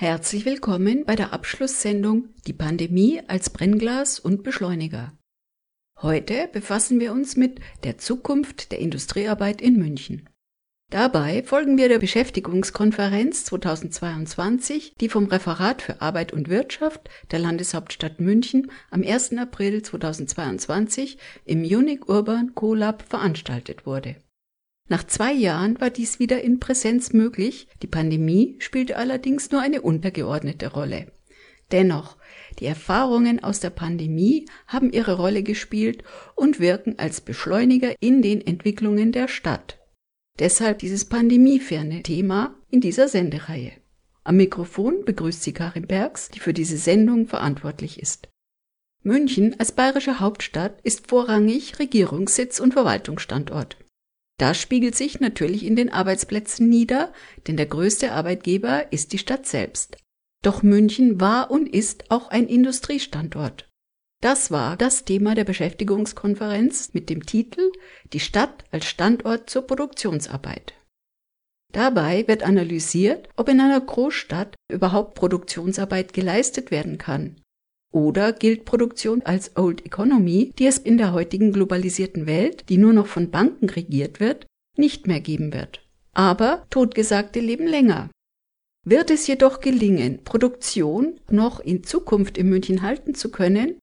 Herzlich willkommen bei der Abschlusssendung Die Pandemie als Brennglas und Beschleuniger. Heute befassen wir uns mit der Zukunft der Industriearbeit in München. Dabei folgen wir der Beschäftigungskonferenz 2022, die vom Referat für Arbeit und Wirtschaft der Landeshauptstadt München am 1. April 2022 im Munich Urban CoLab veranstaltet wurde. Nach zwei Jahren war dies wieder in Präsenz möglich, die Pandemie spielte allerdings nur eine untergeordnete Rolle. Dennoch, die Erfahrungen aus der Pandemie haben ihre Rolle gespielt und wirken als Beschleuniger in den Entwicklungen der Stadt. Deshalb dieses pandemieferne Thema in dieser Sendereihe. Am Mikrofon begrüßt sie Karin Bergs, die für diese Sendung verantwortlich ist. München als bayerische Hauptstadt ist vorrangig Regierungssitz und Verwaltungsstandort. Das spiegelt sich natürlich in den Arbeitsplätzen nieder, denn der größte Arbeitgeber ist die Stadt selbst. Doch München war und ist auch ein Industriestandort. Das war das Thema der Beschäftigungskonferenz mit dem Titel Die Stadt als Standort zur Produktionsarbeit. Dabei wird analysiert, ob in einer Großstadt überhaupt Produktionsarbeit geleistet werden kann oder gilt Produktion als Old Economy, die es in der heutigen globalisierten Welt, die nur noch von Banken regiert wird, nicht mehr geben wird. Aber Totgesagte leben länger. Wird es jedoch gelingen, Produktion noch in Zukunft in München halten zu können,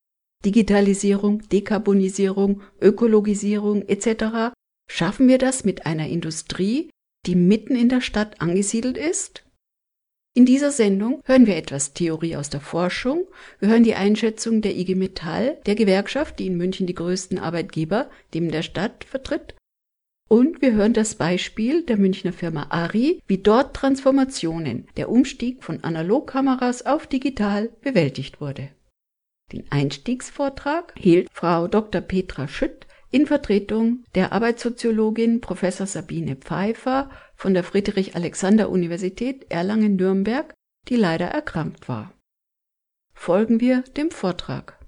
Digitalisierung, Dekarbonisierung, Ökologisierung etc., schaffen wir das mit einer Industrie, die mitten in der Stadt angesiedelt ist? In dieser Sendung hören wir etwas Theorie aus der Forschung, wir hören die Einschätzung der IG Metall, der Gewerkschaft, die in München die größten Arbeitgeber neben der Stadt vertritt, und wir hören das Beispiel der Münchner Firma Ari, wie dort Transformationen, der Umstieg von Analogkameras auf digital bewältigt wurde. Den Einstiegsvortrag hielt Frau Dr. Petra Schütt in Vertretung der Arbeitssoziologin Professor Sabine Pfeiffer von der Friedrich-Alexander-Universität Erlangen-Nürnberg, die leider erkrankt war. Folgen wir dem Vortrag.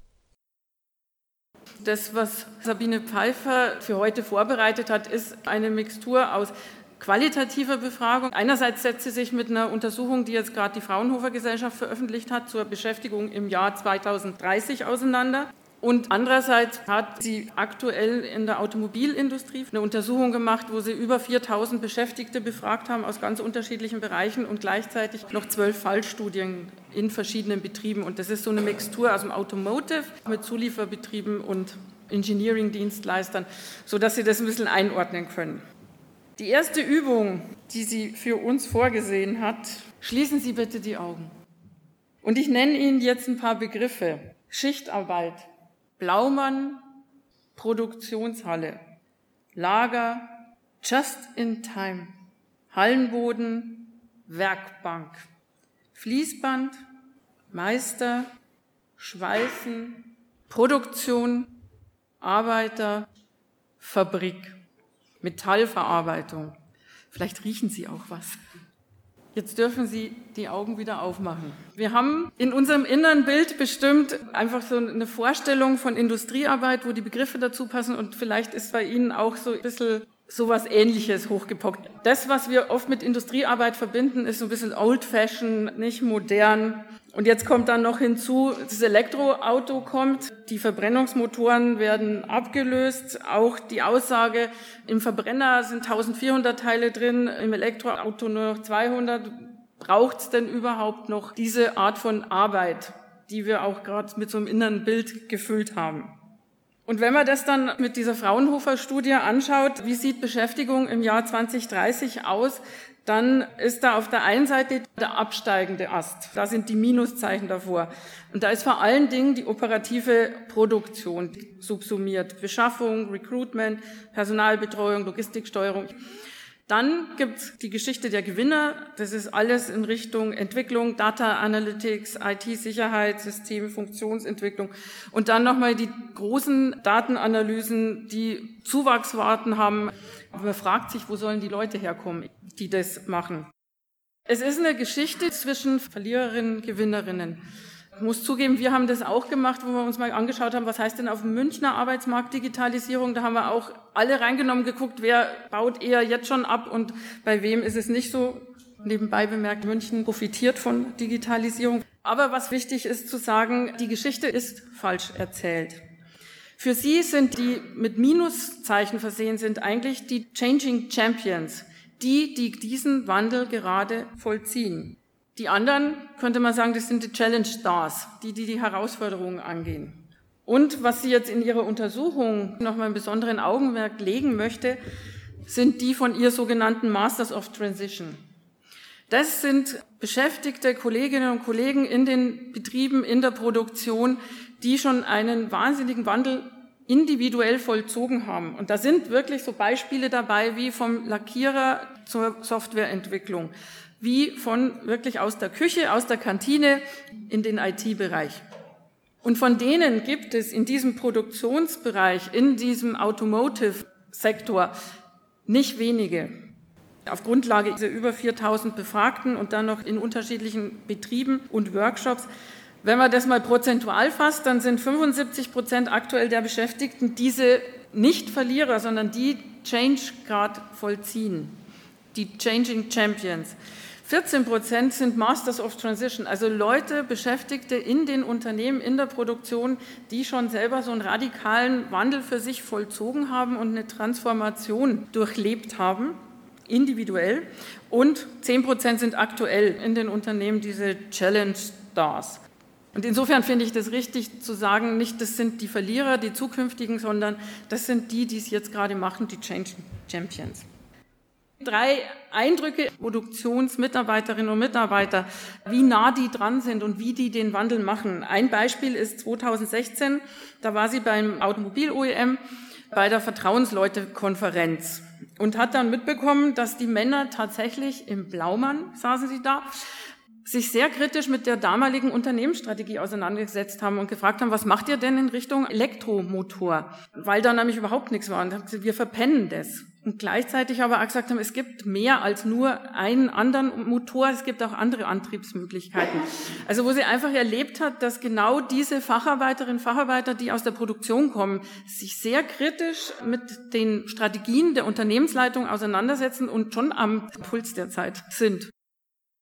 Das, was Sabine Pfeiffer für heute vorbereitet hat, ist eine Mixtur aus qualitativer Befragung. Einerseits setzt sie sich mit einer Untersuchung, die jetzt gerade die Fraunhofer Gesellschaft veröffentlicht hat, zur Beschäftigung im Jahr 2030 auseinander. Und andererseits hat sie aktuell in der Automobilindustrie eine Untersuchung gemacht, wo sie über 4000 Beschäftigte befragt haben aus ganz unterschiedlichen Bereichen und gleichzeitig noch zwölf Fallstudien in verschiedenen Betrieben. Und das ist so eine Mixtur aus dem Automotive mit Zulieferbetrieben und Engineering-Dienstleistern, sodass Sie das ein bisschen einordnen können. Die erste Übung, die sie für uns vorgesehen hat, schließen Sie bitte die Augen. Und ich nenne Ihnen jetzt ein paar Begriffe. Schichtarbeit, Blaumann, Produktionshalle, Lager, Just in Time, Hallenboden, Werkbank, Fließband, Meister, Schweißen, Produktion, Arbeiter, Fabrik, Metallverarbeitung. Vielleicht riechen Sie auch was. Jetzt dürfen Sie die Augen wieder aufmachen. Wir haben in unserem inneren Bild bestimmt einfach so eine Vorstellung von Industriearbeit, wo die Begriffe dazu passen und vielleicht ist bei Ihnen auch so ein bisschen sowas ähnliches hochgepockt. Das, was wir oft mit Industriearbeit verbinden, ist so ein bisschen old-fashioned, nicht modern. Und jetzt kommt dann noch hinzu, das Elektroauto kommt, die Verbrennungsmotoren werden abgelöst, auch die Aussage, im Verbrenner sind 1400 Teile drin, im Elektroauto nur noch 200. Braucht es denn überhaupt noch diese Art von Arbeit, die wir auch gerade mit so einem inneren Bild gefüllt haben? Und wenn man das dann mit dieser Fraunhofer-Studie anschaut, wie sieht Beschäftigung im Jahr 2030 aus, dann ist da auf der einen Seite der absteigende Ast. Da sind die Minuszeichen davor. Und da ist vor allen Dingen die operative Produktion subsumiert. Beschaffung, Recruitment, Personalbetreuung, Logistiksteuerung. Dann gibt's die Geschichte der Gewinner. Das ist alles in Richtung Entwicklung, Data Analytics, IT-Sicherheit, System, Funktionsentwicklung. Und dann nochmal die großen Datenanalysen, die Zuwachswarten haben. Man fragt sich, wo sollen die Leute herkommen, die das machen. Es ist eine Geschichte zwischen Verliererinnen und Gewinnerinnen. Ich muss zugeben, wir haben das auch gemacht, wo wir uns mal angeschaut haben, was heißt denn auf dem Münchner Arbeitsmarkt Digitalisierung. Da haben wir auch alle reingenommen, geguckt, wer baut eher jetzt schon ab und bei wem ist es nicht so Nebenbei bemerkt, München profitiert von Digitalisierung. Aber was wichtig ist zu sagen, die Geschichte ist falsch erzählt. Für sie sind die mit Minuszeichen versehen sind eigentlich die Changing Champions, die, die diesen Wandel gerade vollziehen. Die anderen, könnte man sagen, das sind die Challenge Stars, die, die die Herausforderungen angehen. Und was sie jetzt in ihrer Untersuchung nochmal einen besonderen Augenmerk legen möchte, sind die von ihr sogenannten Masters of Transition. Das sind beschäftigte Kolleginnen und Kollegen in den Betrieben, in der Produktion, die schon einen wahnsinnigen Wandel individuell vollzogen haben. Und da sind wirklich so Beispiele dabei wie vom Lackierer zur Softwareentwicklung, wie von wirklich aus der Küche, aus der Kantine in den IT-Bereich. Und von denen gibt es in diesem Produktionsbereich, in diesem Automotive-Sektor nicht wenige auf Grundlage dieser über 4000 Befragten und dann noch in unterschiedlichen Betrieben und Workshops. Wenn man das mal prozentual fasst, dann sind 75 Prozent aktuell der Beschäftigten diese nicht Verlierer, sondern die Change gerade vollziehen, die Changing Champions. 14 Prozent sind Masters of Transition, also Leute, Beschäftigte in den Unternehmen, in der Produktion, die schon selber so einen radikalen Wandel für sich vollzogen haben und eine Transformation durchlebt haben individuell und 10 Prozent sind aktuell in den Unternehmen diese Challenge Stars. Und insofern finde ich das richtig zu sagen, nicht das sind die Verlierer, die zukünftigen, sondern das sind die, die es jetzt gerade machen, die Change Champions. Drei Eindrücke, Produktionsmitarbeiterinnen und Mitarbeiter, wie nah die dran sind und wie die den Wandel machen. Ein Beispiel ist 2016, da war sie beim Automobil-OEM bei der Vertrauensleute-Konferenz und hat dann mitbekommen, dass die Männer tatsächlich im Blaumann saßen sie da, sich sehr kritisch mit der damaligen Unternehmensstrategie auseinandergesetzt haben und gefragt haben, was macht ihr denn in Richtung Elektromotor? Weil da nämlich überhaupt nichts war. Und wir verpennen das. Und gleichzeitig aber auch gesagt haben, es gibt mehr als nur einen anderen Motor, es gibt auch andere Antriebsmöglichkeiten. Also wo sie einfach erlebt hat, dass genau diese Facharbeiterinnen, Facharbeiter, die aus der Produktion kommen, sich sehr kritisch mit den Strategien der Unternehmensleitung auseinandersetzen und schon am Puls der Zeit sind.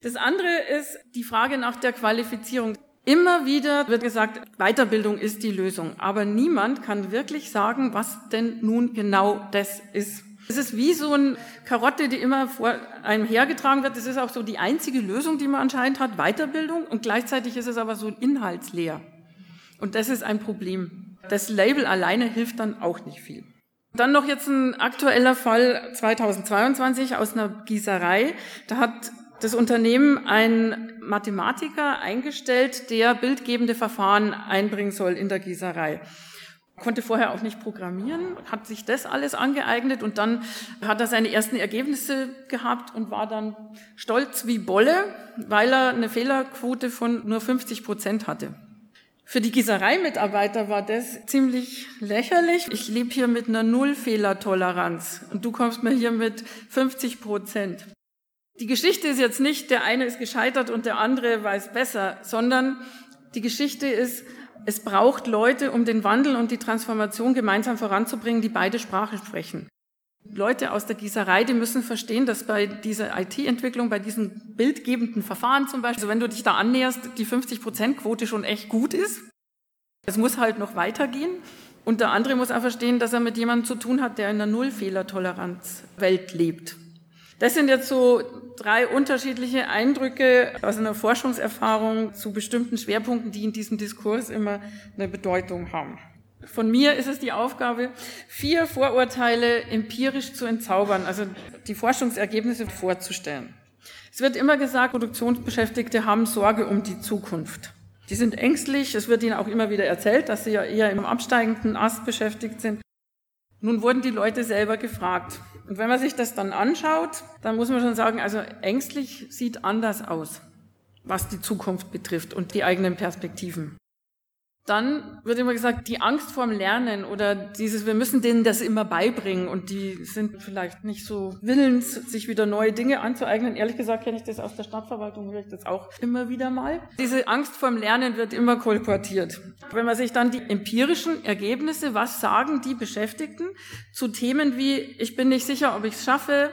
Das andere ist die Frage nach der Qualifizierung. Immer wieder wird gesagt, Weiterbildung ist die Lösung. Aber niemand kann wirklich sagen, was denn nun genau das ist. Es ist wie so eine Karotte, die immer vor einem hergetragen wird. Das ist auch so die einzige Lösung, die man anscheinend hat, Weiterbildung. Und gleichzeitig ist es aber so inhaltsleer. Und das ist ein Problem. Das Label alleine hilft dann auch nicht viel. Dann noch jetzt ein aktueller Fall 2022 aus einer Gießerei. Da hat das Unternehmen einen Mathematiker eingestellt, der bildgebende Verfahren einbringen soll in der Gießerei konnte vorher auch nicht programmieren, hat sich das alles angeeignet und dann hat er seine ersten Ergebnisse gehabt und war dann stolz wie Bolle, weil er eine Fehlerquote von nur 50 Prozent hatte. Für die Gießereimitarbeiter war das ziemlich lächerlich. Ich lebe hier mit einer Null-Fehlertoleranz und du kommst mir hier mit 50 Prozent. Die Geschichte ist jetzt nicht, der eine ist gescheitert und der andere weiß besser, sondern die Geschichte ist, es braucht Leute, um den Wandel und die Transformation gemeinsam voranzubringen, die beide Sprache sprechen. Leute aus der Gießerei, die müssen verstehen, dass bei dieser IT-Entwicklung, bei diesen bildgebenden Verfahren zum Beispiel, also wenn du dich da annäherst, die 50-Prozent-Quote schon echt gut ist. Es muss halt noch weitergehen. Und der andere muss auch verstehen, dass er mit jemandem zu tun hat, der in einer Null-Fehler-Toleranz-Welt lebt. Das sind jetzt so drei unterschiedliche Eindrücke aus einer Forschungserfahrung zu bestimmten Schwerpunkten, die in diesem Diskurs immer eine Bedeutung haben. Von mir ist es die Aufgabe, vier Vorurteile empirisch zu entzaubern, also die Forschungsergebnisse vorzustellen. Es wird immer gesagt, Produktionsbeschäftigte haben Sorge um die Zukunft. Die sind ängstlich, es wird ihnen auch immer wieder erzählt, dass sie ja eher im absteigenden Ast beschäftigt sind. Nun wurden die Leute selber gefragt. Und wenn man sich das dann anschaut, dann muss man schon sagen, also ängstlich sieht anders aus, was die Zukunft betrifft und die eigenen Perspektiven. Dann wird immer gesagt, die Angst vorm Lernen oder dieses, wir müssen denen das immer beibringen und die sind vielleicht nicht so willens, sich wieder neue Dinge anzueignen. Ehrlich gesagt kenne ich das aus der Stadtverwaltung, höre ich das auch immer wieder mal. Diese Angst vorm Lernen wird immer kolportiert. Wenn man sich dann die empirischen Ergebnisse, was sagen die Beschäftigten zu Themen wie, ich bin nicht sicher, ob ich es schaffe,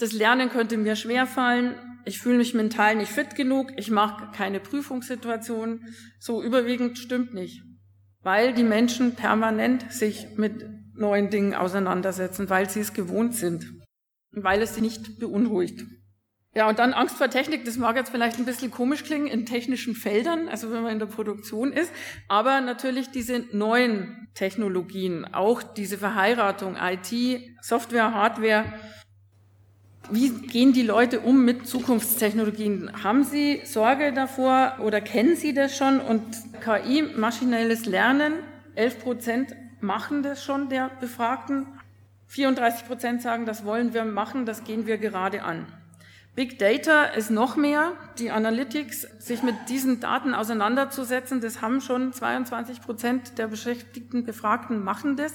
das Lernen könnte mir schwerfallen, ich fühle mich mental nicht fit genug, ich mache keine Prüfungssituation. So überwiegend stimmt nicht, weil die Menschen permanent sich mit neuen Dingen auseinandersetzen, weil sie es gewohnt sind. Weil es sie nicht beunruhigt. Ja, und dann Angst vor Technik, das mag jetzt vielleicht ein bisschen komisch klingen in technischen Feldern, also wenn man in der Produktion ist, aber natürlich diese neuen Technologien, auch diese Verheiratung, IT, Software, Hardware, wie gehen die Leute um mit Zukunftstechnologien? Haben Sie Sorge davor oder kennen Sie das schon? Und KI, maschinelles Lernen, 11 Prozent machen das schon der Befragten. 34 Prozent sagen, das wollen wir machen, das gehen wir gerade an. Big Data ist noch mehr. Die Analytics, sich mit diesen Daten auseinanderzusetzen, das haben schon 22 Prozent der beschäftigten Befragten machen das.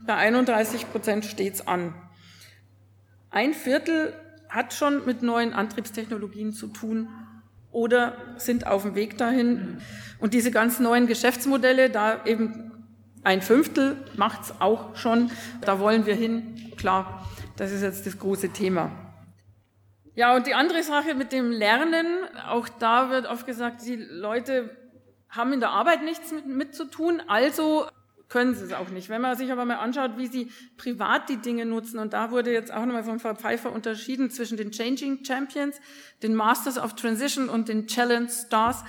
Bei 31 Prozent steht's an. Ein Viertel hat schon mit neuen Antriebstechnologien zu tun oder sind auf dem Weg dahin. Und diese ganz neuen Geschäftsmodelle, da eben ein Fünftel macht's auch schon. Da wollen wir hin. Klar, das ist jetzt das große Thema. Ja, und die andere Sache mit dem Lernen, auch da wird oft gesagt, die Leute haben in der Arbeit nichts mit, mit zu tun, also können sie es auch nicht. Wenn man sich aber mal anschaut, wie sie privat die Dinge nutzen, und da wurde jetzt auch nochmal von Frau Pfeiffer unterschieden zwischen den Changing Champions, den Masters of Transition und den Challenge Stars.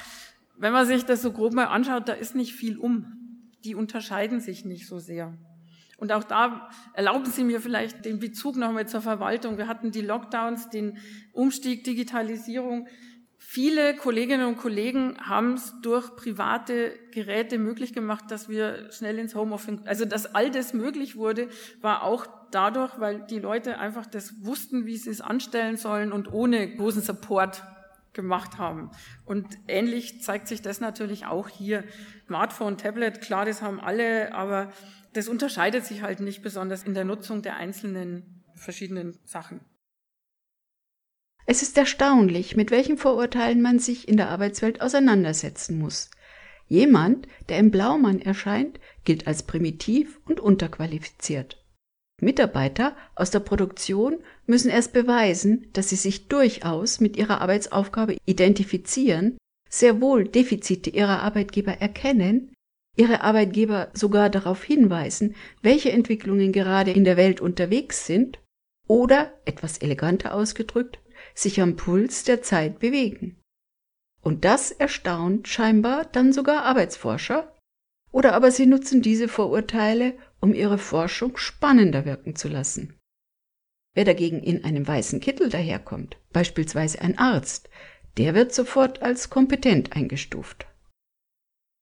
Wenn man sich das so grob mal anschaut, da ist nicht viel um. Die unterscheiden sich nicht so sehr. Und auch da erlauben Sie mir vielleicht den Bezug nochmal zur Verwaltung. Wir hatten die Lockdowns, den Umstieg, Digitalisierung. Viele Kolleginnen und Kollegen haben es durch private Geräte möglich gemacht, dass wir schnell ins Homeoffice, also dass all das möglich wurde, war auch dadurch, weil die Leute einfach das wussten, wie sie es anstellen sollen und ohne großen Support gemacht haben. Und ähnlich zeigt sich das natürlich auch hier. Smartphone, Tablet, klar, das haben alle, aber das unterscheidet sich halt nicht besonders in der Nutzung der einzelnen verschiedenen Sachen. Es ist erstaunlich, mit welchen Vorurteilen man sich in der Arbeitswelt auseinandersetzen muss. Jemand, der im Blaumann erscheint, gilt als primitiv und unterqualifiziert. Mitarbeiter aus der Produktion müssen erst beweisen, dass sie sich durchaus mit ihrer Arbeitsaufgabe identifizieren, sehr wohl Defizite ihrer Arbeitgeber erkennen ihre Arbeitgeber sogar darauf hinweisen, welche Entwicklungen gerade in der Welt unterwegs sind oder, etwas eleganter ausgedrückt, sich am Puls der Zeit bewegen. Und das erstaunt scheinbar dann sogar Arbeitsforscher, oder aber sie nutzen diese Vorurteile, um ihre Forschung spannender wirken zu lassen. Wer dagegen in einem weißen Kittel daherkommt, beispielsweise ein Arzt, der wird sofort als kompetent eingestuft.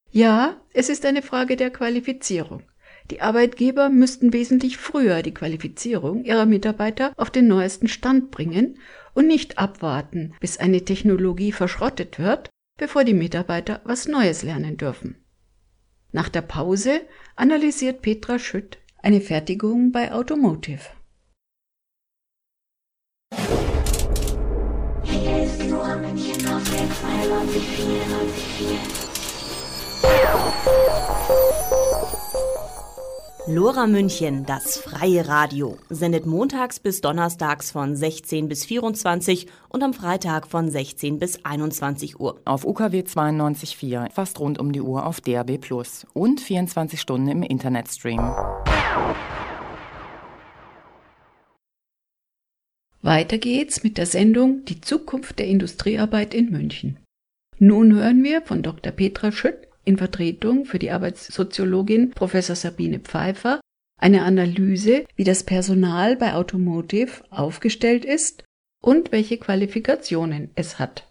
Ja, es ist eine Frage der Qualifizierung. Die Arbeitgeber müssten wesentlich früher die Qualifizierung ihrer Mitarbeiter auf den neuesten Stand bringen und nicht abwarten, bis eine Technologie verschrottet wird, bevor die Mitarbeiter was Neues lernen dürfen. Nach der Pause analysiert Petra Schütt eine Fertigung bei Automotive. Hier Lora München, das freie Radio, sendet montags bis donnerstags von 16 bis 24 und am Freitag von 16 bis 21 Uhr. Auf UKW 92.4, fast rund um die Uhr auf DAB Plus und 24 Stunden im Internetstream. Weiter geht's mit der Sendung Die Zukunft der Industriearbeit in München. Nun hören wir von Dr. Petra Schütt in Vertretung für die Arbeitssoziologin Professor Sabine Pfeiffer eine Analyse, wie das Personal bei Automotive aufgestellt ist und welche Qualifikationen es hat.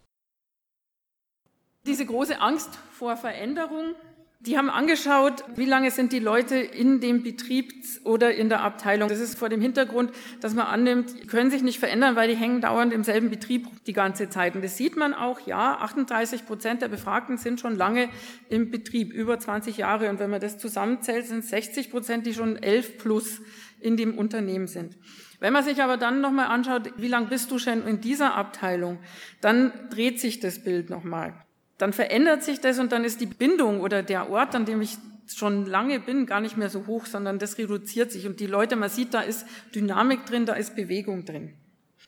Diese große Angst vor Veränderung die haben angeschaut, wie lange sind die Leute in dem Betrieb oder in der Abteilung. Das ist vor dem Hintergrund, dass man annimmt, die können sich nicht verändern, weil die hängen dauernd im selben Betrieb die ganze Zeit. Und das sieht man auch, ja, 38 Prozent der Befragten sind schon lange im Betrieb, über 20 Jahre. Und wenn man das zusammenzählt, sind 60 Prozent, die schon 11 plus in dem Unternehmen sind. Wenn man sich aber dann nochmal anschaut, wie lange bist du schon in dieser Abteilung, dann dreht sich das Bild nochmal dann verändert sich das und dann ist die Bindung oder der Ort, an dem ich schon lange bin, gar nicht mehr so hoch, sondern das reduziert sich. Und die Leute, man sieht, da ist Dynamik drin, da ist Bewegung drin.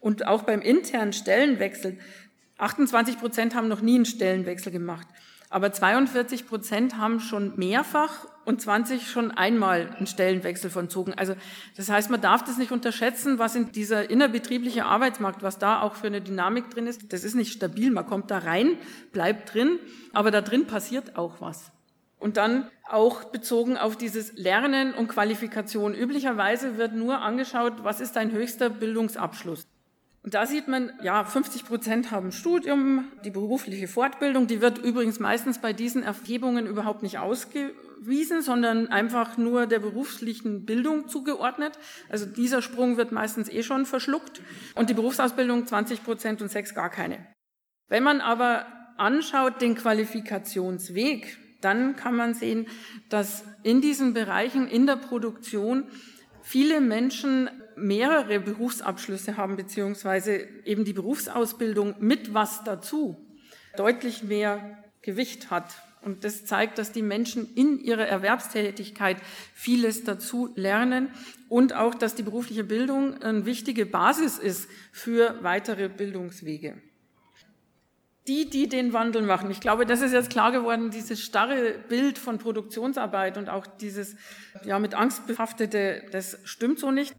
Und auch beim internen Stellenwechsel, 28 Prozent haben noch nie einen Stellenwechsel gemacht. Aber 42 Prozent haben schon mehrfach und 20 schon einmal einen Stellenwechsel vollzogen. Also das heißt, man darf das nicht unterschätzen, was in dieser innerbetriebliche Arbeitsmarkt, was da auch für eine Dynamik drin ist. Das ist nicht stabil. Man kommt da rein, bleibt drin, aber da drin passiert auch was. Und dann auch bezogen auf dieses Lernen und Qualifikation. Üblicherweise wird nur angeschaut, was ist dein höchster Bildungsabschluss. Und da sieht man, ja, 50 Prozent haben Studium, die berufliche Fortbildung, die wird übrigens meistens bei diesen Erhebungen überhaupt nicht ausgewiesen, sondern einfach nur der beruflichen Bildung zugeordnet. Also dieser Sprung wird meistens eh schon verschluckt. Und die Berufsausbildung 20 Prozent und sechs gar keine. Wenn man aber anschaut den Qualifikationsweg, dann kann man sehen, dass in diesen Bereichen in der Produktion viele Menschen mehrere Berufsabschlüsse haben, beziehungsweise eben die Berufsausbildung mit was dazu deutlich mehr Gewicht hat. Und das zeigt, dass die Menschen in ihrer Erwerbstätigkeit vieles dazu lernen und auch, dass die berufliche Bildung eine wichtige Basis ist für weitere Bildungswege die, die den Wandel machen. Ich glaube, das ist jetzt klar geworden, dieses starre Bild von Produktionsarbeit und auch dieses, ja, mit Angst behaftete, das stimmt so nicht.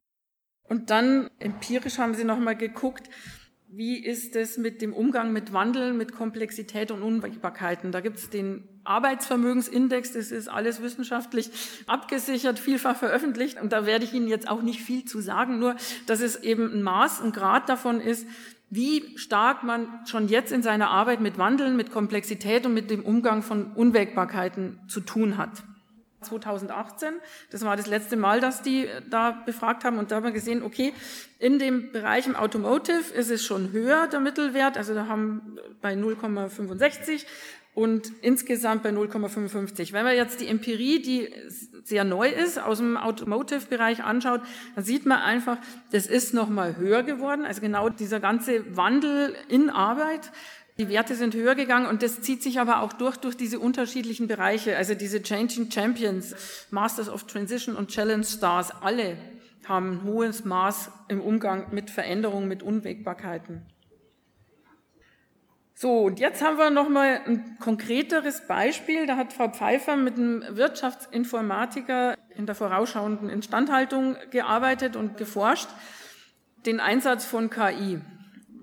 Und dann empirisch haben sie nochmal geguckt, wie ist es mit dem Umgang mit Wandel, mit Komplexität und Unwägbarkeiten? Da gibt es den Arbeitsvermögensindex, das ist alles wissenschaftlich abgesichert, vielfach veröffentlicht. Und da werde ich Ihnen jetzt auch nicht viel zu sagen, nur dass es eben ein Maß, ein Grad davon ist, wie stark man schon jetzt in seiner Arbeit mit Wandeln, mit Komplexität und mit dem Umgang von Unwägbarkeiten zu tun hat. 2018, das war das letzte Mal, dass die da befragt haben und da haben wir gesehen, okay, in dem Bereich im Automotive ist es schon höher, der Mittelwert, also da haben bei 0,65 und insgesamt bei 0,55. Wenn man jetzt die Empirie, die sehr neu ist, aus dem Automotive-Bereich anschaut, dann sieht man einfach, das ist nochmal höher geworden. Also genau dieser ganze Wandel in Arbeit. Die Werte sind höher gegangen und das zieht sich aber auch durch, durch diese unterschiedlichen Bereiche. Also diese Changing Champions, Masters of Transition und Challenge Stars, alle haben ein hohes Maß im Umgang mit Veränderungen, mit Unwägbarkeiten. So, und jetzt haben wir noch mal ein konkreteres Beispiel. Da hat Frau Pfeiffer mit einem Wirtschaftsinformatiker in der vorausschauenden Instandhaltung gearbeitet und geforscht, den Einsatz von KI.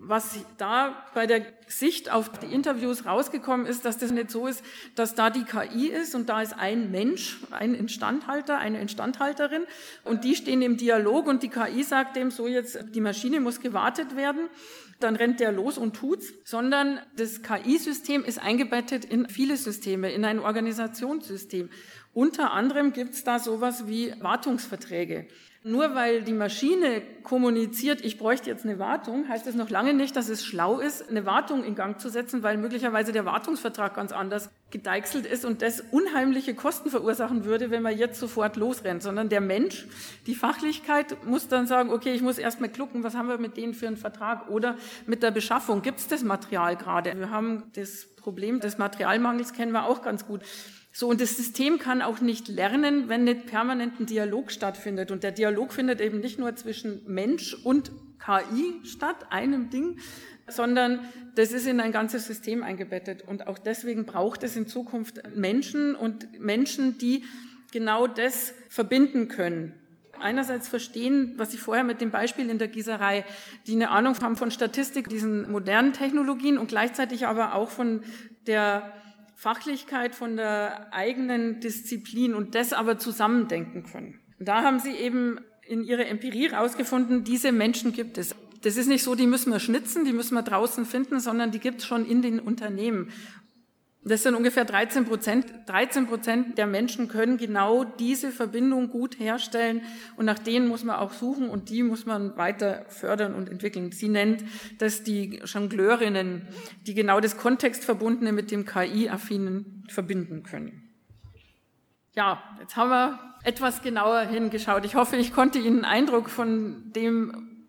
Was da bei der Sicht auf die Interviews rausgekommen ist, dass das nicht so ist, dass da die KI ist und da ist ein Mensch, ein Instandhalter, eine Instandhalterin und die stehen im Dialog und die KI sagt dem so jetzt, die Maschine muss gewartet werden dann rennt der los und tut's, sondern das KI-System ist eingebettet in viele Systeme, in ein Organisationssystem. Unter anderem gibt's da sowas wie Wartungsverträge. Nur weil die Maschine kommuniziert, ich bräuchte jetzt eine Wartung, heißt das noch lange nicht, dass es schlau ist, eine Wartung in Gang zu setzen, weil möglicherweise der Wartungsvertrag ganz anders gedeichselt ist und das unheimliche Kosten verursachen würde, wenn man jetzt sofort losrennt, sondern der Mensch, die Fachlichkeit muss dann sagen, okay, ich muss erst mal gucken, was haben wir mit denen für einen Vertrag oder mit der Beschaffung, gibt es das Material gerade? Wir haben das Problem des Materialmangels kennen wir auch ganz gut. So, und das System kann auch nicht lernen, wenn nicht permanent ein Dialog stattfindet. Und der Dialog findet eben nicht nur zwischen Mensch und KI statt, einem Ding, sondern das ist in ein ganzes System eingebettet. Und auch deswegen braucht es in Zukunft Menschen und Menschen, die genau das verbinden können. Einerseits verstehen, was ich vorher mit dem Beispiel in der Gießerei, die eine Ahnung haben von Statistik, diesen modernen Technologien und gleichzeitig aber auch von der Fachlichkeit von der eigenen Disziplin und das aber zusammendenken können. Und da haben sie eben in ihrer Empirie herausgefunden, diese Menschen gibt es. Das ist nicht so, die müssen wir schnitzen, die müssen wir draußen finden, sondern die gibt es schon in den Unternehmen. Das sind ungefähr 13 Prozent. 13 Prozent der Menschen können genau diese Verbindung gut herstellen und nach denen muss man auch suchen und die muss man weiter fördern und entwickeln. Sie nennt das die Jongleurinnen, die genau das Kontextverbundene mit dem KI-Affinen verbinden können. Ja, jetzt haben wir etwas genauer hingeschaut. Ich hoffe, ich konnte Ihnen einen Eindruck von dem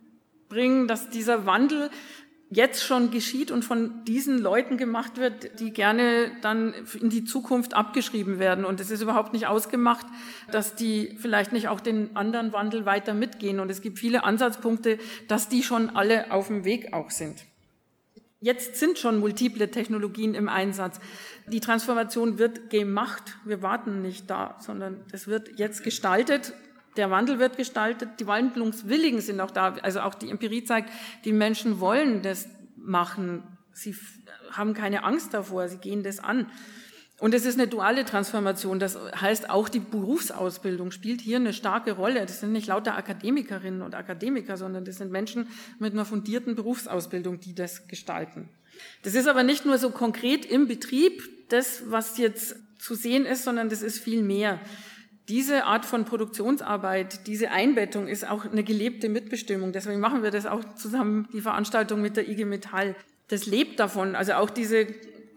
bringen, dass dieser Wandel jetzt schon geschieht und von diesen Leuten gemacht wird, die gerne dann in die Zukunft abgeschrieben werden. Und es ist überhaupt nicht ausgemacht, dass die vielleicht nicht auch den anderen Wandel weiter mitgehen. Und es gibt viele Ansatzpunkte, dass die schon alle auf dem Weg auch sind. Jetzt sind schon multiple Technologien im Einsatz. Die Transformation wird gemacht. Wir warten nicht da, sondern es wird jetzt gestaltet der Wandel wird gestaltet, die Wandlungswilligen sind auch da. Also auch die Empirie zeigt, die Menschen wollen das machen. Sie haben keine Angst davor, sie gehen das an. Und es ist eine duale Transformation. Das heißt, auch die Berufsausbildung spielt hier eine starke Rolle. Das sind nicht lauter Akademikerinnen und Akademiker, sondern das sind Menschen mit einer fundierten Berufsausbildung, die das gestalten. Das ist aber nicht nur so konkret im Betrieb, das, was jetzt zu sehen ist, sondern das ist viel mehr. Diese Art von Produktionsarbeit, diese Einbettung ist auch eine gelebte Mitbestimmung. Deswegen machen wir das auch zusammen, die Veranstaltung mit der IG Metall. Das lebt davon. Also auch diese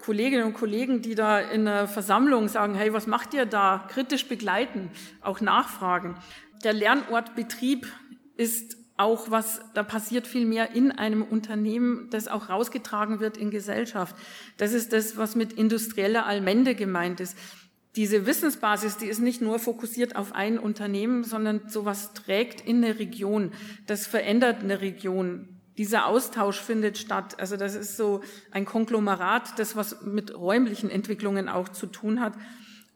Kolleginnen und Kollegen, die da in einer Versammlung sagen, hey, was macht ihr da? Kritisch begleiten, auch nachfragen. Der Lernort Betrieb ist auch was, da passiert viel mehr in einem Unternehmen, das auch rausgetragen wird in Gesellschaft. Das ist das, was mit industrieller Allmende gemeint ist diese Wissensbasis, die ist nicht nur fokussiert auf ein Unternehmen, sondern sowas trägt in der Region. Das verändert eine Region. Dieser Austausch findet statt. Also das ist so ein Konglomerat, das was mit räumlichen Entwicklungen auch zu tun hat.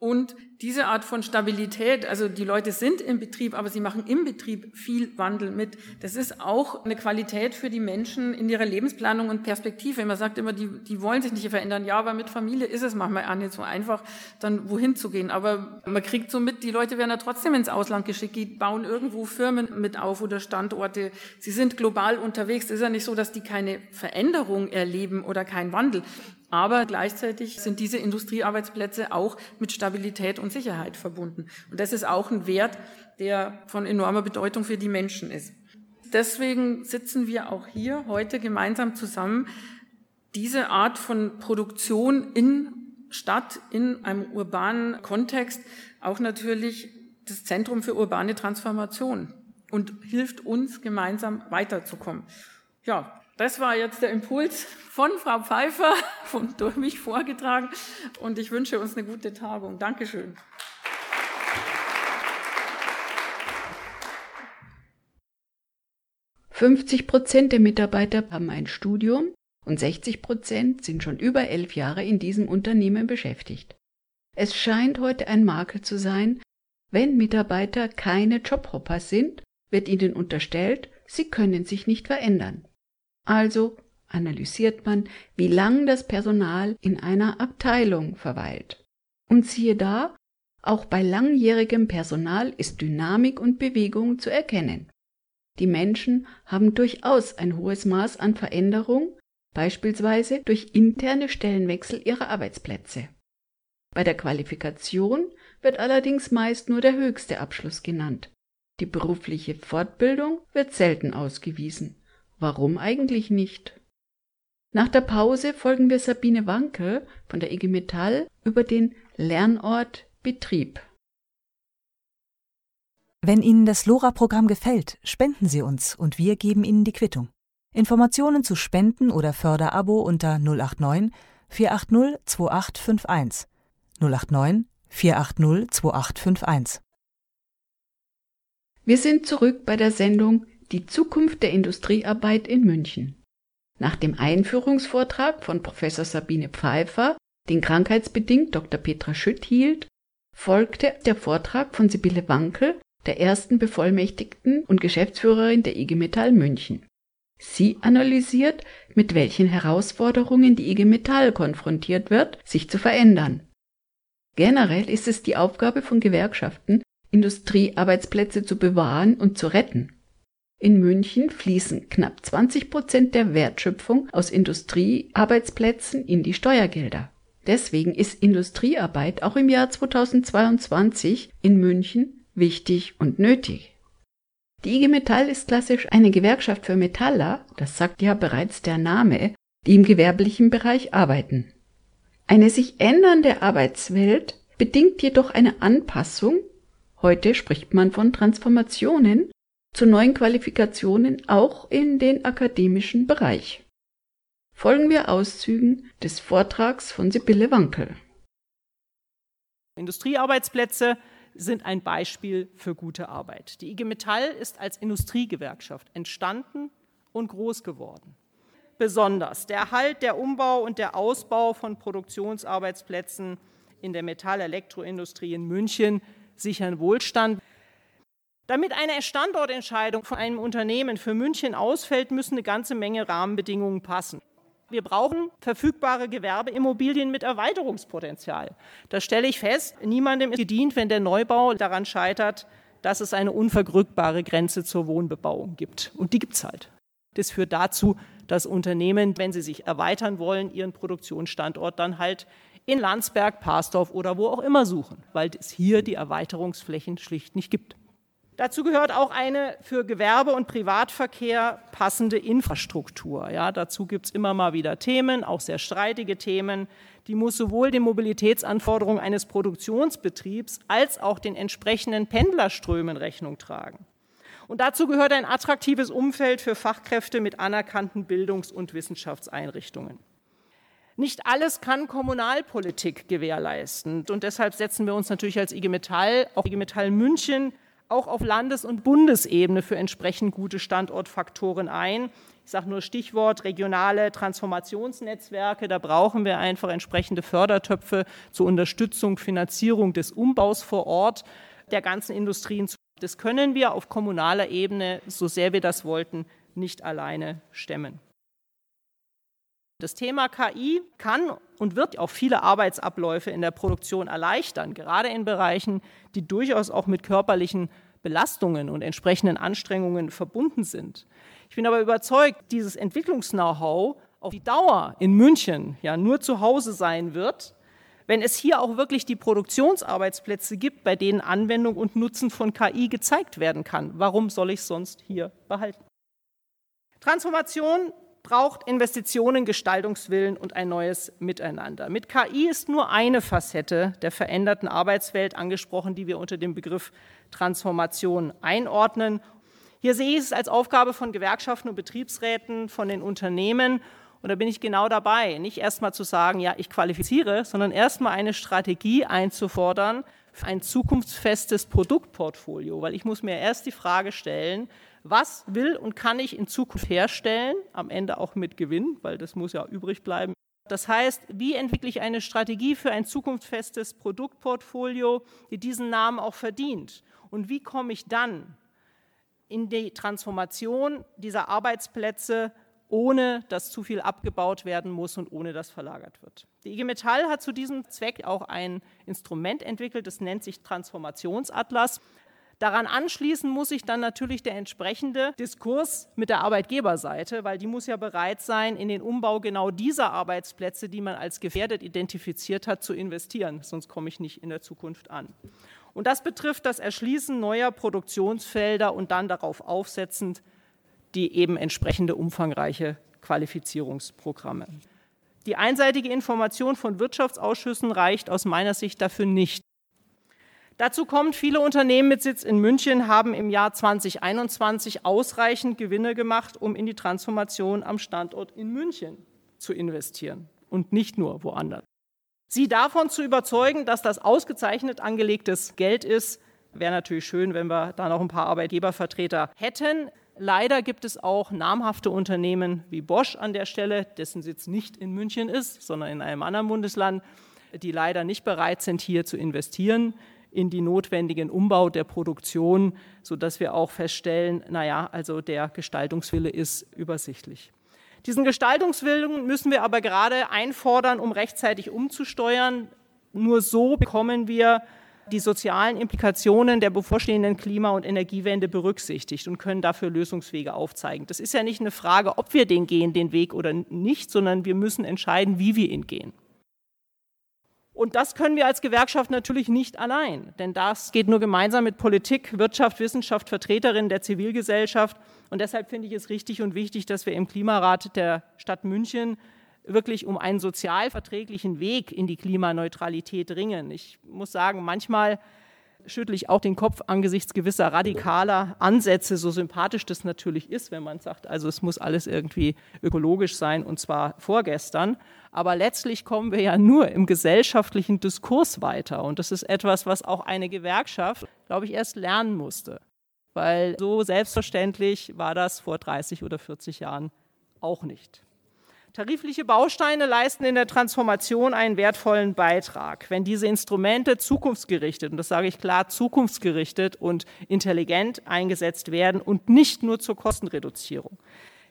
Und diese Art von Stabilität, also die Leute sind im Betrieb, aber sie machen im Betrieb viel Wandel mit. Das ist auch eine Qualität für die Menschen in ihrer Lebensplanung und Perspektive. Man sagt immer, die, die wollen sich nicht verändern. Ja, aber mit Familie ist es manchmal auch nicht so einfach, dann wohin zu gehen. Aber man kriegt so mit, die Leute werden ja trotzdem ins Ausland geschickt, die bauen irgendwo Firmen mit auf oder Standorte. Sie sind global unterwegs. Es ist ja nicht so, dass die keine Veränderung erleben oder keinen Wandel. Aber gleichzeitig sind diese Industriearbeitsplätze auch mit Stabilität und Sicherheit verbunden. Und das ist auch ein Wert, der von enormer Bedeutung für die Menschen ist. Deswegen sitzen wir auch hier heute gemeinsam zusammen, diese Art von Produktion in Stadt, in einem urbanen Kontext, auch natürlich das Zentrum für urbane Transformation und hilft uns gemeinsam weiterzukommen. Ja, das war jetzt der Impuls von Frau Pfeiffer und durch mich vorgetragen. Und ich wünsche uns eine gute Tagung. Dankeschön. Fünfzig Prozent der Mitarbeiter haben ein Studium und 60 Prozent sind schon über elf Jahre in diesem Unternehmen beschäftigt. Es scheint heute ein Makel zu sein, wenn Mitarbeiter keine Jobhopper sind, wird ihnen unterstellt, sie können sich nicht verändern. Also analysiert man, wie lang das Personal in einer Abteilung verweilt. Und siehe da, auch bei langjährigem Personal ist Dynamik und Bewegung zu erkennen. Die Menschen haben durchaus ein hohes Maß an Veränderung, beispielsweise durch interne Stellenwechsel ihrer Arbeitsplätze. Bei der Qualifikation wird allerdings meist nur der höchste Abschluss genannt. Die berufliche Fortbildung wird selten ausgewiesen. Warum eigentlich nicht? Nach der Pause folgen wir Sabine Wanke von der IG Metall über den Lernort Betrieb. Wenn Ihnen das LoRa-Programm gefällt, spenden Sie uns und wir geben Ihnen die Quittung. Informationen zu Spenden oder Förderabo unter 089 480 2851. 089 480 2851. Wir sind zurück bei der Sendung die Zukunft der Industriearbeit in München. Nach dem Einführungsvortrag von Professor Sabine Pfeiffer, den krankheitsbedingt Dr. Petra Schütt hielt, folgte der Vortrag von Sibylle Wankel, der ersten Bevollmächtigten und Geschäftsführerin der IG Metall München. Sie analysiert, mit welchen Herausforderungen die IG Metall konfrontiert wird, sich zu verändern. Generell ist es die Aufgabe von Gewerkschaften, Industriearbeitsplätze zu bewahren und zu retten. In München fließen knapp 20 Prozent der Wertschöpfung aus Industriearbeitsplätzen in die Steuergelder. Deswegen ist Industriearbeit auch im Jahr 2022 in München wichtig und nötig. Die IG Metall ist klassisch eine Gewerkschaft für Metaller, das sagt ja bereits der Name, die im gewerblichen Bereich arbeiten. Eine sich ändernde Arbeitswelt bedingt jedoch eine Anpassung, heute spricht man von Transformationen, zu neuen Qualifikationen auch in den akademischen Bereich. folgen wir Auszügen des Vortrags von Sibylle Wankel. Industriearbeitsplätze sind ein Beispiel für gute Arbeit. Die IG Metall ist als Industriegewerkschaft entstanden und groß geworden. Besonders der Erhalt, der Umbau und der Ausbau von Produktionsarbeitsplätzen in der Metall-Elektroindustrie in München sichern Wohlstand. Damit eine Standortentscheidung von einem Unternehmen für München ausfällt, müssen eine ganze Menge Rahmenbedingungen passen. Wir brauchen verfügbare Gewerbeimmobilien mit Erweiterungspotenzial. Da stelle ich fest, niemandem ist gedient, wenn der Neubau daran scheitert, dass es eine unverrückbare Grenze zur Wohnbebauung gibt. Und die gibt es halt. Das führt dazu, dass Unternehmen, wenn sie sich erweitern wollen, ihren Produktionsstandort dann halt in Landsberg, Parsdorf oder wo auch immer suchen, weil es hier die Erweiterungsflächen schlicht nicht gibt. Dazu gehört auch eine für Gewerbe und Privatverkehr passende Infrastruktur. Ja, dazu gibt es immer mal wieder Themen, auch sehr streitige Themen. Die muss sowohl den Mobilitätsanforderungen eines Produktionsbetriebs als auch den entsprechenden Pendlerströmen Rechnung tragen. Und dazu gehört ein attraktives Umfeld für Fachkräfte mit anerkannten Bildungs- und Wissenschaftseinrichtungen. Nicht alles kann Kommunalpolitik gewährleisten. Und deshalb setzen wir uns natürlich als IG Metall, auch IG Metall München, auch auf Landes- und Bundesebene für entsprechend gute Standortfaktoren ein. Ich sage nur Stichwort regionale Transformationsnetzwerke. Da brauchen wir einfach entsprechende Fördertöpfe zur Unterstützung, Finanzierung des Umbaus vor Ort der ganzen Industrien. Das können wir auf kommunaler Ebene, so sehr wir das wollten, nicht alleine stemmen. Das Thema KI kann und wird auch viele Arbeitsabläufe in der Produktion erleichtern, gerade in Bereichen, die durchaus auch mit körperlichen Belastungen und entsprechenden Anstrengungen verbunden sind. Ich bin aber überzeugt, dieses Entwicklungs-Know-how auf die Dauer in München ja nur zu Hause sein wird, wenn es hier auch wirklich die Produktionsarbeitsplätze gibt, bei denen Anwendung und Nutzen von KI gezeigt werden kann. Warum soll ich es sonst hier behalten? Transformation braucht Investitionen, Gestaltungswillen und ein neues Miteinander. Mit KI ist nur eine Facette der veränderten Arbeitswelt angesprochen, die wir unter dem Begriff Transformation einordnen. Hier sehe ich es als Aufgabe von Gewerkschaften und Betriebsräten, von den Unternehmen. Und da bin ich genau dabei, nicht erst mal zu sagen, ja, ich qualifiziere, sondern erst mal eine Strategie einzufordern für ein zukunftsfestes Produktportfolio, weil ich muss mir erst die Frage stellen, was will und kann ich in Zukunft herstellen, am Ende auch mit Gewinn, weil das muss ja übrig bleiben. Das heißt, wie entwickle ich eine Strategie für ein zukunftsfestes Produktportfolio, die diesen Namen auch verdient? Und wie komme ich dann in die Transformation dieser Arbeitsplätze, ohne dass zu viel abgebaut werden muss und ohne dass verlagert wird? Die IG Metall hat zu diesem Zweck auch ein Instrument entwickelt, das nennt sich Transformationsatlas. Daran anschließen muss sich dann natürlich der entsprechende Diskurs mit der Arbeitgeberseite, weil die muss ja bereit sein, in den Umbau genau dieser Arbeitsplätze, die man als gefährdet identifiziert hat, zu investieren. Sonst komme ich nicht in der Zukunft an. Und das betrifft das Erschließen neuer Produktionsfelder und dann darauf aufsetzend die eben entsprechende umfangreiche Qualifizierungsprogramme. Die einseitige Information von Wirtschaftsausschüssen reicht aus meiner Sicht dafür nicht. Dazu kommt, viele Unternehmen mit Sitz in München haben im Jahr 2021 ausreichend Gewinne gemacht, um in die Transformation am Standort in München zu investieren und nicht nur woanders. Sie davon zu überzeugen, dass das ausgezeichnet angelegtes Geld ist, wäre natürlich schön, wenn wir da noch ein paar Arbeitgebervertreter hätten. Leider gibt es auch namhafte Unternehmen wie Bosch an der Stelle, dessen Sitz nicht in München ist, sondern in einem anderen Bundesland, die leider nicht bereit sind, hier zu investieren in die notwendigen Umbau der Produktion, sodass wir auch feststellen, naja, also der Gestaltungswille ist übersichtlich. Diesen Gestaltungswillen müssen wir aber gerade einfordern, um rechtzeitig umzusteuern. Nur so bekommen wir die sozialen Implikationen der bevorstehenden Klima- und Energiewende berücksichtigt und können dafür Lösungswege aufzeigen. Das ist ja nicht eine Frage, ob wir den gehen, den Weg oder nicht, sondern wir müssen entscheiden, wie wir ihn gehen. Und das können wir als Gewerkschaft natürlich nicht allein, denn das geht nur gemeinsam mit Politik, Wirtschaft, Wissenschaft, Vertreterinnen der Zivilgesellschaft. Und deshalb finde ich es richtig und wichtig, dass wir im Klimarat der Stadt München wirklich um einen sozial verträglichen Weg in die Klimaneutralität ringen. Ich muss sagen, manchmal schüttle ich auch den Kopf angesichts gewisser radikaler Ansätze, so sympathisch das natürlich ist, wenn man sagt, also es muss alles irgendwie ökologisch sein und zwar vorgestern. Aber letztlich kommen wir ja nur im gesellschaftlichen Diskurs weiter. Und das ist etwas, was auch eine Gewerkschaft, glaube ich, erst lernen musste. Weil so selbstverständlich war das vor 30 oder 40 Jahren auch nicht. Tarifliche Bausteine leisten in der Transformation einen wertvollen Beitrag. Wenn diese Instrumente zukunftsgerichtet, und das sage ich klar, zukunftsgerichtet und intelligent eingesetzt werden und nicht nur zur Kostenreduzierung.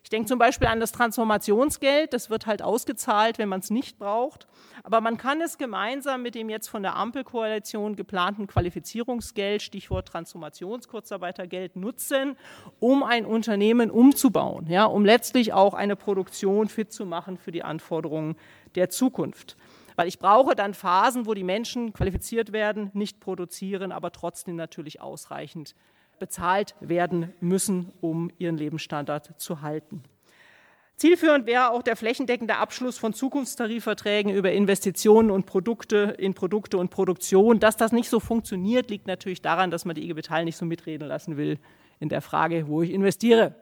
Ich denke zum Beispiel an das Transformationsgeld, das wird halt ausgezahlt, wenn man es nicht braucht. Aber man kann es gemeinsam mit dem jetzt von der Ampelkoalition geplanten Qualifizierungsgeld, Stichwort Transformationskurzarbeitergeld, nutzen, um ein Unternehmen umzubauen, ja, um letztlich auch eine Produktion fit zu machen für die Anforderungen der Zukunft. Weil ich brauche dann Phasen, wo die Menschen qualifiziert werden, nicht produzieren, aber trotzdem natürlich ausreichend bezahlt werden müssen, um ihren Lebensstandard zu halten. Zielführend wäre auch der flächendeckende Abschluss von Zukunftstarifverträgen über Investitionen und Produkte in Produkte und Produktion. Dass das nicht so funktioniert, liegt natürlich daran, dass man die IG Metall nicht so mitreden lassen will in der Frage, wo ich investiere.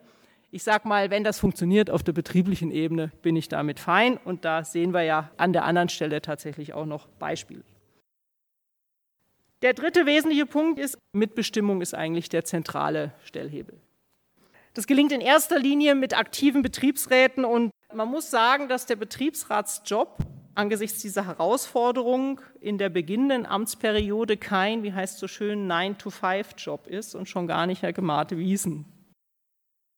Ich sage mal, wenn das funktioniert auf der betrieblichen Ebene, bin ich damit fein. Und da sehen wir ja an der anderen Stelle tatsächlich auch noch Beispiele. Der dritte wesentliche Punkt ist, Mitbestimmung ist eigentlich der zentrale Stellhebel. Das gelingt in erster Linie mit aktiven Betriebsräten und man muss sagen, dass der Betriebsratsjob angesichts dieser Herausforderung in der beginnenden Amtsperiode kein, wie heißt so schön, 9-to-5-Job ist und schon gar nicht Herr Gemate Wiesen.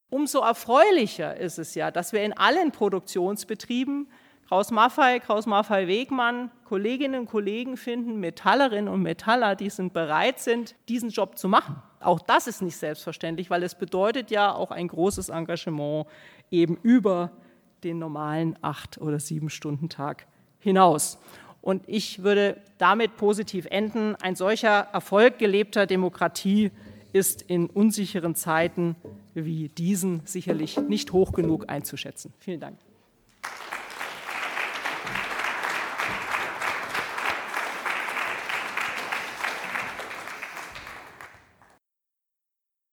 Umso erfreulicher ist es ja, dass wir in allen Produktionsbetrieben Kraus-Maffei, Kraus-Maffei-Wegmann, Kolleginnen und Kollegen finden, Metallerinnen und Metaller, die sind bereit sind, diesen Job zu machen. Auch das ist nicht selbstverständlich, weil es bedeutet ja auch ein großes Engagement eben über den normalen acht oder sieben Stunden Tag hinaus. Und ich würde damit positiv enden. Ein solcher Erfolg gelebter Demokratie ist in unsicheren Zeiten wie diesen sicherlich nicht hoch genug einzuschätzen. Vielen Dank.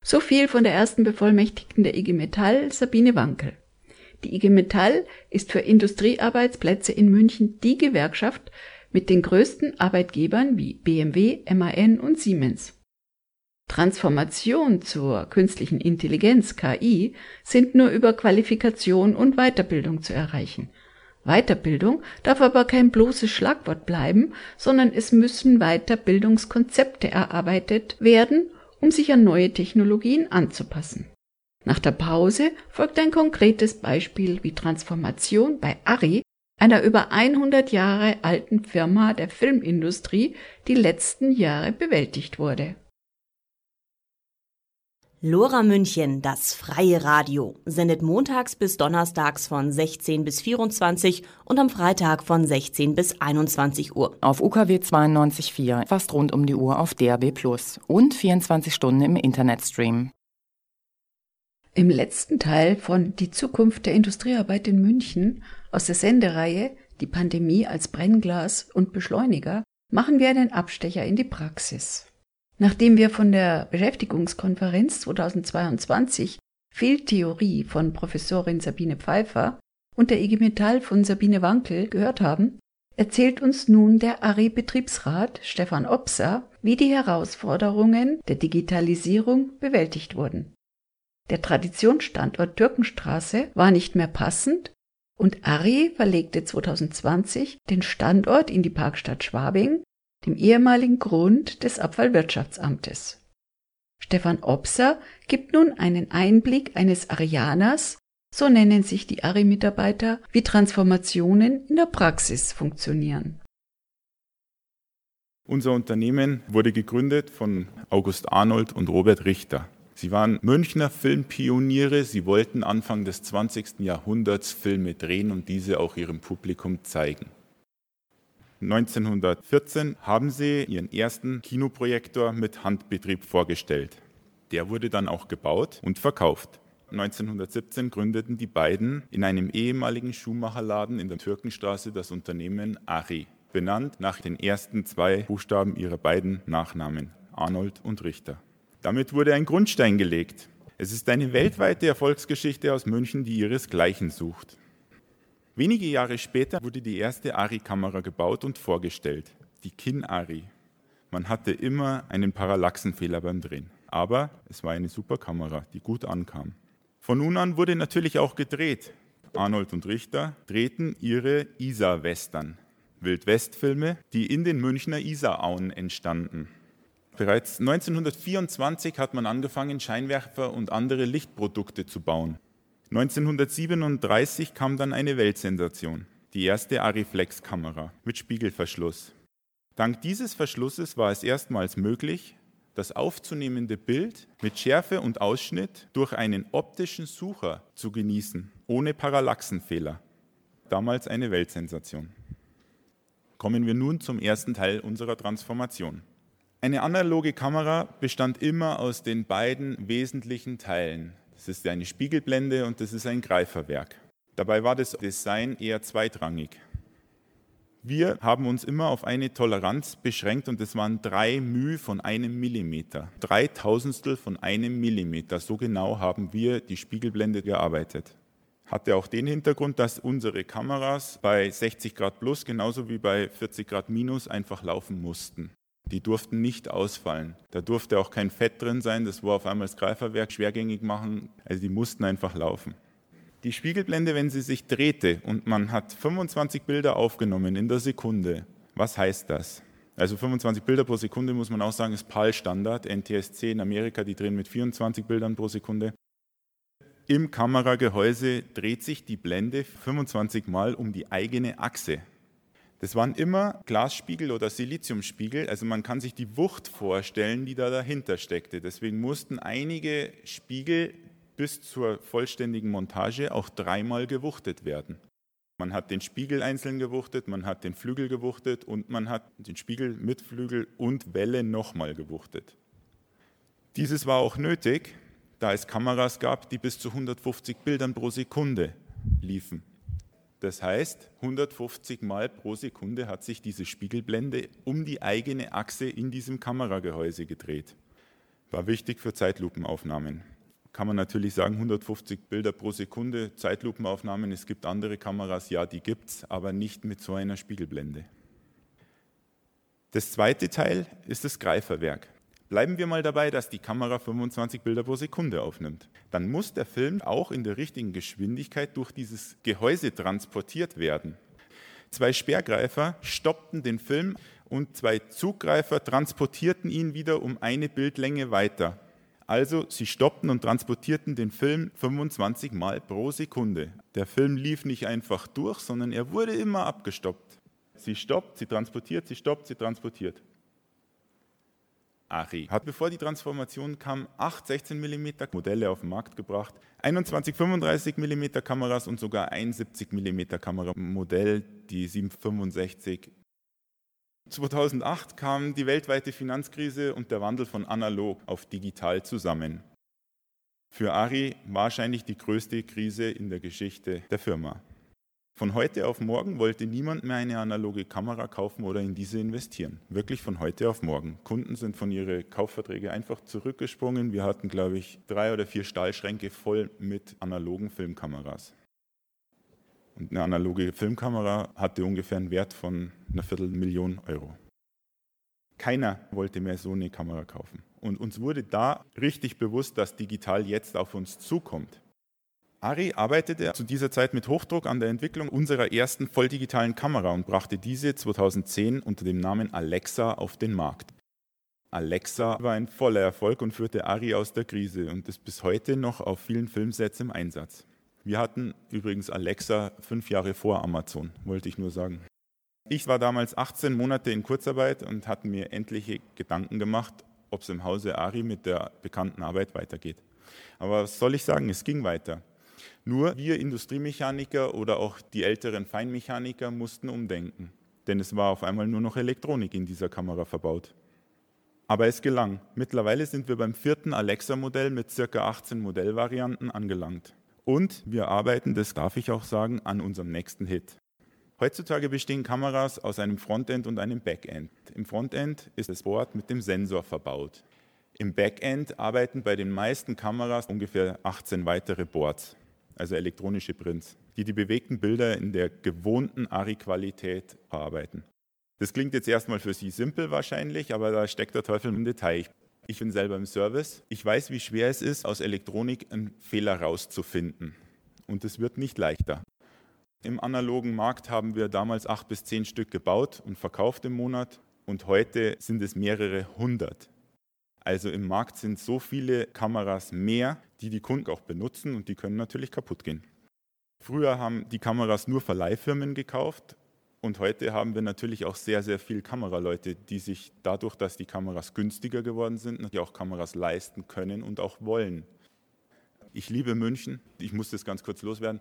So viel von der ersten Bevollmächtigten der IG Metall, Sabine Wankel. Die IG Metall ist für Industriearbeitsplätze in München die Gewerkschaft mit den größten Arbeitgebern wie BMW, MAN und Siemens. Transformation zur künstlichen Intelligenz KI sind nur über Qualifikation und Weiterbildung zu erreichen. Weiterbildung darf aber kein bloßes Schlagwort bleiben, sondern es müssen Weiterbildungskonzepte erarbeitet werden um sich an neue Technologien anzupassen. Nach der Pause folgt ein konkretes Beispiel, wie Transformation bei Arri, einer über 100 Jahre alten Firma der Filmindustrie, die letzten Jahre bewältigt wurde. Lora München, das freie Radio, sendet montags bis donnerstags von 16 bis 24 und am Freitag von 16 bis 21 Uhr. Auf UKW 92.4, fast rund um die Uhr auf DRB Plus und 24 Stunden im Internetstream. Im letzten Teil von Die Zukunft der Industriearbeit in München aus der Sendereihe Die Pandemie als Brennglas und Beschleuniger machen wir einen Abstecher in die Praxis. Nachdem wir von der Beschäftigungskonferenz 2022 viel Theorie von Professorin Sabine Pfeiffer und der IG Metall von Sabine Wankel gehört haben, erzählt uns nun der ARI-Betriebsrat Stefan Opser, wie die Herausforderungen der Digitalisierung bewältigt wurden. Der Traditionsstandort Türkenstraße war nicht mehr passend und ARI verlegte 2020 den Standort in die Parkstadt Schwabing dem ehemaligen Grund des Abfallwirtschaftsamtes. Stefan Opser gibt nun einen Einblick eines Arianers, so nennen sich die Ari-Mitarbeiter, wie Transformationen in der Praxis funktionieren. Unser Unternehmen wurde gegründet von August Arnold und Robert Richter. Sie waren Münchner Filmpioniere. Sie wollten Anfang des 20. Jahrhunderts Filme drehen und diese auch ihrem Publikum zeigen. 1914 haben sie ihren ersten Kinoprojektor mit Handbetrieb vorgestellt. Der wurde dann auch gebaut und verkauft. 1917 gründeten die beiden in einem ehemaligen Schuhmacherladen in der Türkenstraße das Unternehmen Ari, benannt nach den ersten zwei Buchstaben ihrer beiden Nachnamen, Arnold und Richter. Damit wurde ein Grundstein gelegt. Es ist eine weltweite Erfolgsgeschichte aus München, die ihresgleichen sucht. Wenige Jahre später wurde die erste ARI-Kamera gebaut und vorgestellt, die Kin-ARI. Man hatte immer einen Parallaxenfehler beim Drehen, aber es war eine super Kamera, die gut ankam. Von nun an wurde natürlich auch gedreht. Arnold und Richter drehten ihre Isar-Western, Wildwest-Filme, die in den Münchner Isarauen entstanden. Bereits 1924 hat man angefangen, Scheinwerfer und andere Lichtprodukte zu bauen. 1937 kam dann eine Weltsensation, die erste Ariflex-Kamera mit Spiegelverschluss. Dank dieses Verschlusses war es erstmals möglich, das aufzunehmende Bild mit Schärfe und Ausschnitt durch einen optischen Sucher zu genießen, ohne Parallaxenfehler. Damals eine Weltsensation. Kommen wir nun zum ersten Teil unserer Transformation. Eine analoge Kamera bestand immer aus den beiden wesentlichen Teilen. Das ist eine Spiegelblende und das ist ein Greiferwerk. Dabei war das Design eher zweitrangig. Wir haben uns immer auf eine Toleranz beschränkt und das waren drei μ von einem Millimeter. Drei Tausendstel von einem Millimeter. So genau haben wir die Spiegelblende gearbeitet. Hatte auch den Hintergrund, dass unsere Kameras bei 60 Grad plus genauso wie bei 40 Grad minus einfach laufen mussten. Die durften nicht ausfallen. Da durfte auch kein Fett drin sein, das war auf einmal das Greiferwerk schwergängig machen. Also die mussten einfach laufen. Die Spiegelblende, wenn sie sich drehte und man hat 25 Bilder aufgenommen in der Sekunde, was heißt das? Also 25 Bilder pro Sekunde muss man auch sagen, ist PAL-Standard. NTSC in Amerika, die drehen mit 24 Bildern pro Sekunde. Im Kameragehäuse dreht sich die Blende 25 Mal um die eigene Achse. Das waren immer Glasspiegel oder Siliziumspiegel, also man kann sich die Wucht vorstellen, die da dahinter steckte. Deswegen mussten einige Spiegel bis zur vollständigen Montage auch dreimal gewuchtet werden. Man hat den Spiegel einzeln gewuchtet, man hat den Flügel gewuchtet und man hat den Spiegel mit Flügel und Welle nochmal gewuchtet. Dieses war auch nötig, da es Kameras gab, die bis zu 150 Bildern pro Sekunde liefen. Das heißt, 150 Mal pro Sekunde hat sich diese Spiegelblende um die eigene Achse in diesem Kameragehäuse gedreht. War wichtig für Zeitlupenaufnahmen kann man natürlich sagen, 150 Bilder pro Sekunde, Zeitlupenaufnahmen. Es gibt andere Kameras, ja, die gibt es, aber nicht mit so einer Spiegelblende. Das zweite Teil ist das Greiferwerk. Bleiben wir mal dabei, dass die Kamera 25 Bilder pro Sekunde aufnimmt. Dann muss der Film auch in der richtigen Geschwindigkeit durch dieses Gehäuse transportiert werden. Zwei Sperrgreifer stoppten den Film und zwei Zuggreifer transportierten ihn wieder um eine Bildlänge weiter. Also sie stoppten und transportierten den Film 25 Mal pro Sekunde. Der Film lief nicht einfach durch, sondern er wurde immer abgestoppt. Sie stoppt, sie transportiert, sie stoppt, sie transportiert. Ari hat, bevor die Transformation kam, acht 16 mm Modelle auf den Markt gebracht, 21 35 mm Kameras und sogar ein 70 mm Kameramodell, die 765 2008 kam die weltweite Finanzkrise und der Wandel von analog auf digital zusammen. Für Ari wahrscheinlich die größte Krise in der Geschichte der Firma. Von heute auf morgen wollte niemand mehr eine analoge Kamera kaufen oder in diese investieren. Wirklich von heute auf morgen. Kunden sind von ihren Kaufverträgen einfach zurückgesprungen. Wir hatten, glaube ich, drei oder vier Stahlschränke voll mit analogen Filmkameras. Und eine analoge Filmkamera hatte ungefähr einen Wert von einer Viertelmillion Euro. Keiner wollte mehr so eine Kamera kaufen. Und uns wurde da richtig bewusst, dass digital jetzt auf uns zukommt. Ari arbeitete zu dieser Zeit mit Hochdruck an der Entwicklung unserer ersten volldigitalen Kamera und brachte diese 2010 unter dem Namen Alexa auf den Markt. Alexa war ein voller Erfolg und führte Ari aus der Krise und ist bis heute noch auf vielen Filmsets im Einsatz. Wir hatten übrigens Alexa fünf Jahre vor Amazon, wollte ich nur sagen. Ich war damals 18 Monate in Kurzarbeit und hatte mir endliche Gedanken gemacht, ob es im Hause Ari mit der bekannten Arbeit weitergeht. Aber was soll ich sagen, es ging weiter. Nur wir Industriemechaniker oder auch die älteren Feinmechaniker mussten umdenken, denn es war auf einmal nur noch Elektronik in dieser Kamera verbaut. Aber es gelang. Mittlerweile sind wir beim vierten Alexa-Modell mit ca. 18 Modellvarianten angelangt. Und wir arbeiten, das darf ich auch sagen, an unserem nächsten Hit. Heutzutage bestehen Kameras aus einem Frontend und einem Backend. Im Frontend ist das Board mit dem Sensor verbaut. Im Backend arbeiten bei den meisten Kameras ungefähr 18 weitere Boards, also elektronische Prints, die die bewegten Bilder in der gewohnten ARI-Qualität verarbeiten. Das klingt jetzt erstmal für Sie simpel wahrscheinlich, aber da steckt der Teufel im Detail. Ich bin selber im Service. Ich weiß, wie schwer es ist, aus Elektronik einen Fehler rauszufinden. Und es wird nicht leichter. Im analogen Markt haben wir damals acht bis zehn Stück gebaut und verkauft im Monat und heute sind es mehrere hundert. Also im Markt sind so viele Kameras mehr, die die Kunden auch benutzen und die können natürlich kaputt gehen. Früher haben die Kameras nur Verleihfirmen gekauft und heute haben wir natürlich auch sehr, sehr viele Kameraleute, die sich dadurch, dass die Kameras günstiger geworden sind, natürlich auch Kameras leisten können und auch wollen. Ich liebe München. Ich muss das ganz kurz loswerden.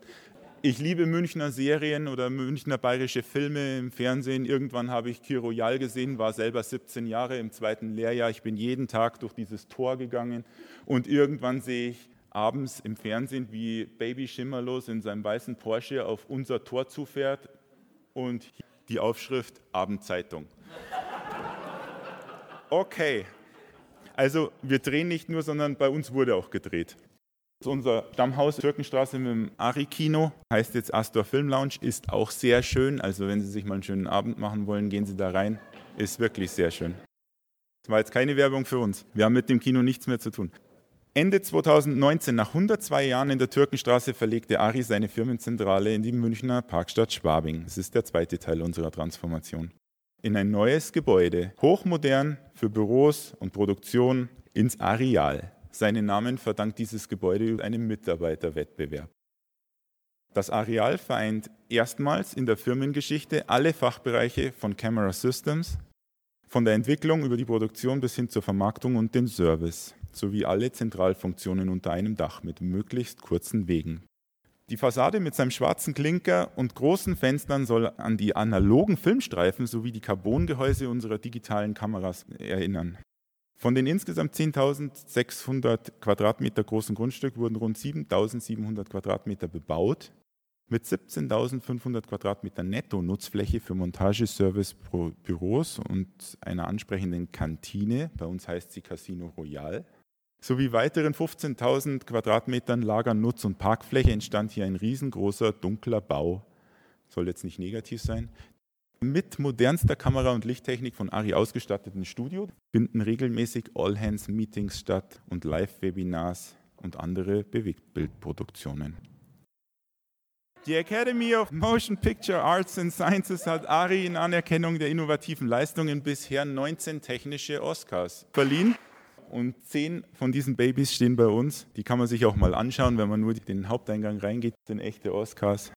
Ich liebe Münchner Serien oder Münchner bayerische Filme im Fernsehen. Irgendwann habe ich Kir Royal gesehen, war selber 17 Jahre im zweiten Lehrjahr. Ich bin jeden Tag durch dieses Tor gegangen und irgendwann sehe ich abends im Fernsehen, wie Baby Schimmerlos in seinem weißen Porsche auf unser Tor zufährt und die Aufschrift Abendzeitung. Okay, also wir drehen nicht nur, sondern bei uns wurde auch gedreht. Unser Stammhaus Türkenstraße mit dem Ari-Kino heißt jetzt Astor Film Lounge, ist auch sehr schön. Also wenn Sie sich mal einen schönen Abend machen wollen, gehen Sie da rein. Ist wirklich sehr schön. Das war jetzt keine Werbung für uns. Wir haben mit dem Kino nichts mehr zu tun. Ende 2019, nach 102 Jahren in der Türkenstraße, verlegte Ari seine Firmenzentrale in die Münchner Parkstadt Schwabing. Das ist der zweite Teil unserer Transformation. In ein neues Gebäude, hochmodern für Büros und Produktion, ins Areal. Seinen Namen verdankt dieses Gebäude einem Mitarbeiterwettbewerb. Das Areal vereint erstmals in der Firmengeschichte alle Fachbereiche von Camera Systems, von der Entwicklung über die Produktion bis hin zur Vermarktung und den Service, sowie alle Zentralfunktionen unter einem Dach mit möglichst kurzen Wegen. Die Fassade mit seinem schwarzen Klinker und großen Fenstern soll an die analogen Filmstreifen sowie die Carbongehäuse unserer digitalen Kameras erinnern. Von den insgesamt 10.600 Quadratmeter großen Grundstück wurden rund 7.700 Quadratmeter bebaut, mit 17.500 Quadratmeter Netto-Nutzfläche für Montageservice pro Büros und einer ansprechenden Kantine, bei uns heißt sie Casino Royal, sowie weiteren 15.000 Quadratmetern Lager, Nutz- und Parkfläche entstand hier ein riesengroßer, dunkler Bau. Soll jetzt nicht negativ sein, mit modernster Kamera- und Lichttechnik von Ari ausgestatteten Studio finden regelmäßig All-Hands-Meetings statt und Live-Webinars und andere Bewegtbildproduktionen. Die Academy of Motion Picture Arts and Sciences hat Ari in Anerkennung der innovativen Leistungen bisher 19 technische Oscars verliehen. Und zehn von diesen Babys stehen bei uns. Die kann man sich auch mal anschauen, wenn man nur den Haupteingang reingeht. Sind echte Oscars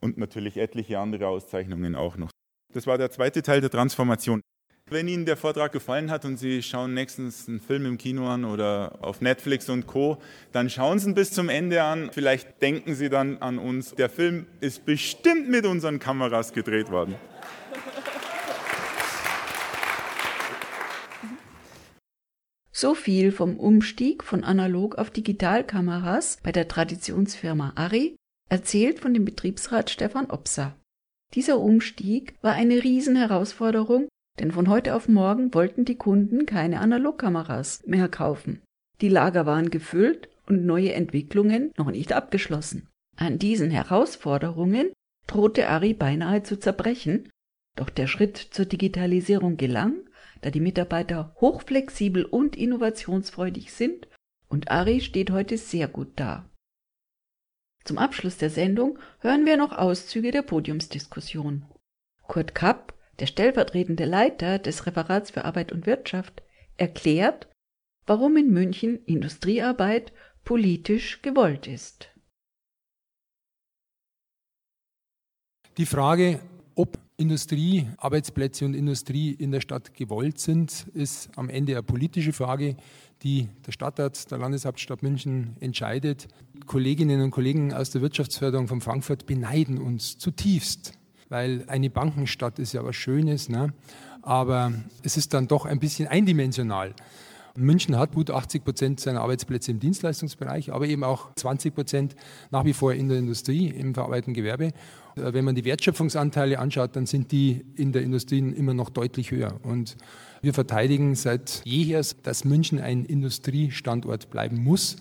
und natürlich etliche andere Auszeichnungen auch noch. Das war der zweite Teil der Transformation. Wenn Ihnen der Vortrag gefallen hat und Sie schauen nächstens einen Film im Kino an oder auf Netflix und Co., dann schauen Sie ihn bis zum Ende an. Vielleicht denken Sie dann an uns. Der Film ist bestimmt mit unseren Kameras gedreht worden. So viel vom Umstieg von analog auf Digitalkameras bei der Traditionsfirma Ari erzählt von dem Betriebsrat Stefan Opser. Dieser Umstieg war eine Riesenherausforderung, denn von heute auf morgen wollten die Kunden keine Analogkameras mehr kaufen. Die Lager waren gefüllt und neue Entwicklungen noch nicht abgeschlossen. An diesen Herausforderungen drohte Ari beinahe zu zerbrechen, doch der Schritt zur Digitalisierung gelang, da die Mitarbeiter hochflexibel und innovationsfreudig sind und Ari steht heute sehr gut da. Zum Abschluss der Sendung hören wir noch Auszüge der Podiumsdiskussion. Kurt Kapp, der stellvertretende Leiter des Referats für Arbeit und Wirtschaft, erklärt, warum in München Industriearbeit politisch gewollt ist. Die Frage, ob Industrie, Arbeitsplätze und Industrie in der Stadt gewollt sind, ist am Ende eine politische Frage, die der Stadtrat der Landeshauptstadt München entscheidet. Kolleginnen und Kollegen aus der Wirtschaftsförderung von Frankfurt beneiden uns zutiefst, weil eine Bankenstadt ist ja was Schönes, ne? aber es ist dann doch ein bisschen eindimensional. München hat gut 80 Prozent seiner Arbeitsplätze im Dienstleistungsbereich, aber eben auch 20 Prozent nach wie vor in der Industrie, im verarbeitenden Gewerbe. Äh, wenn man die Wertschöpfungsanteile anschaut, dann sind die in der Industrie immer noch deutlich höher. Und wir verteidigen seit jeher, dass München ein Industriestandort bleiben muss.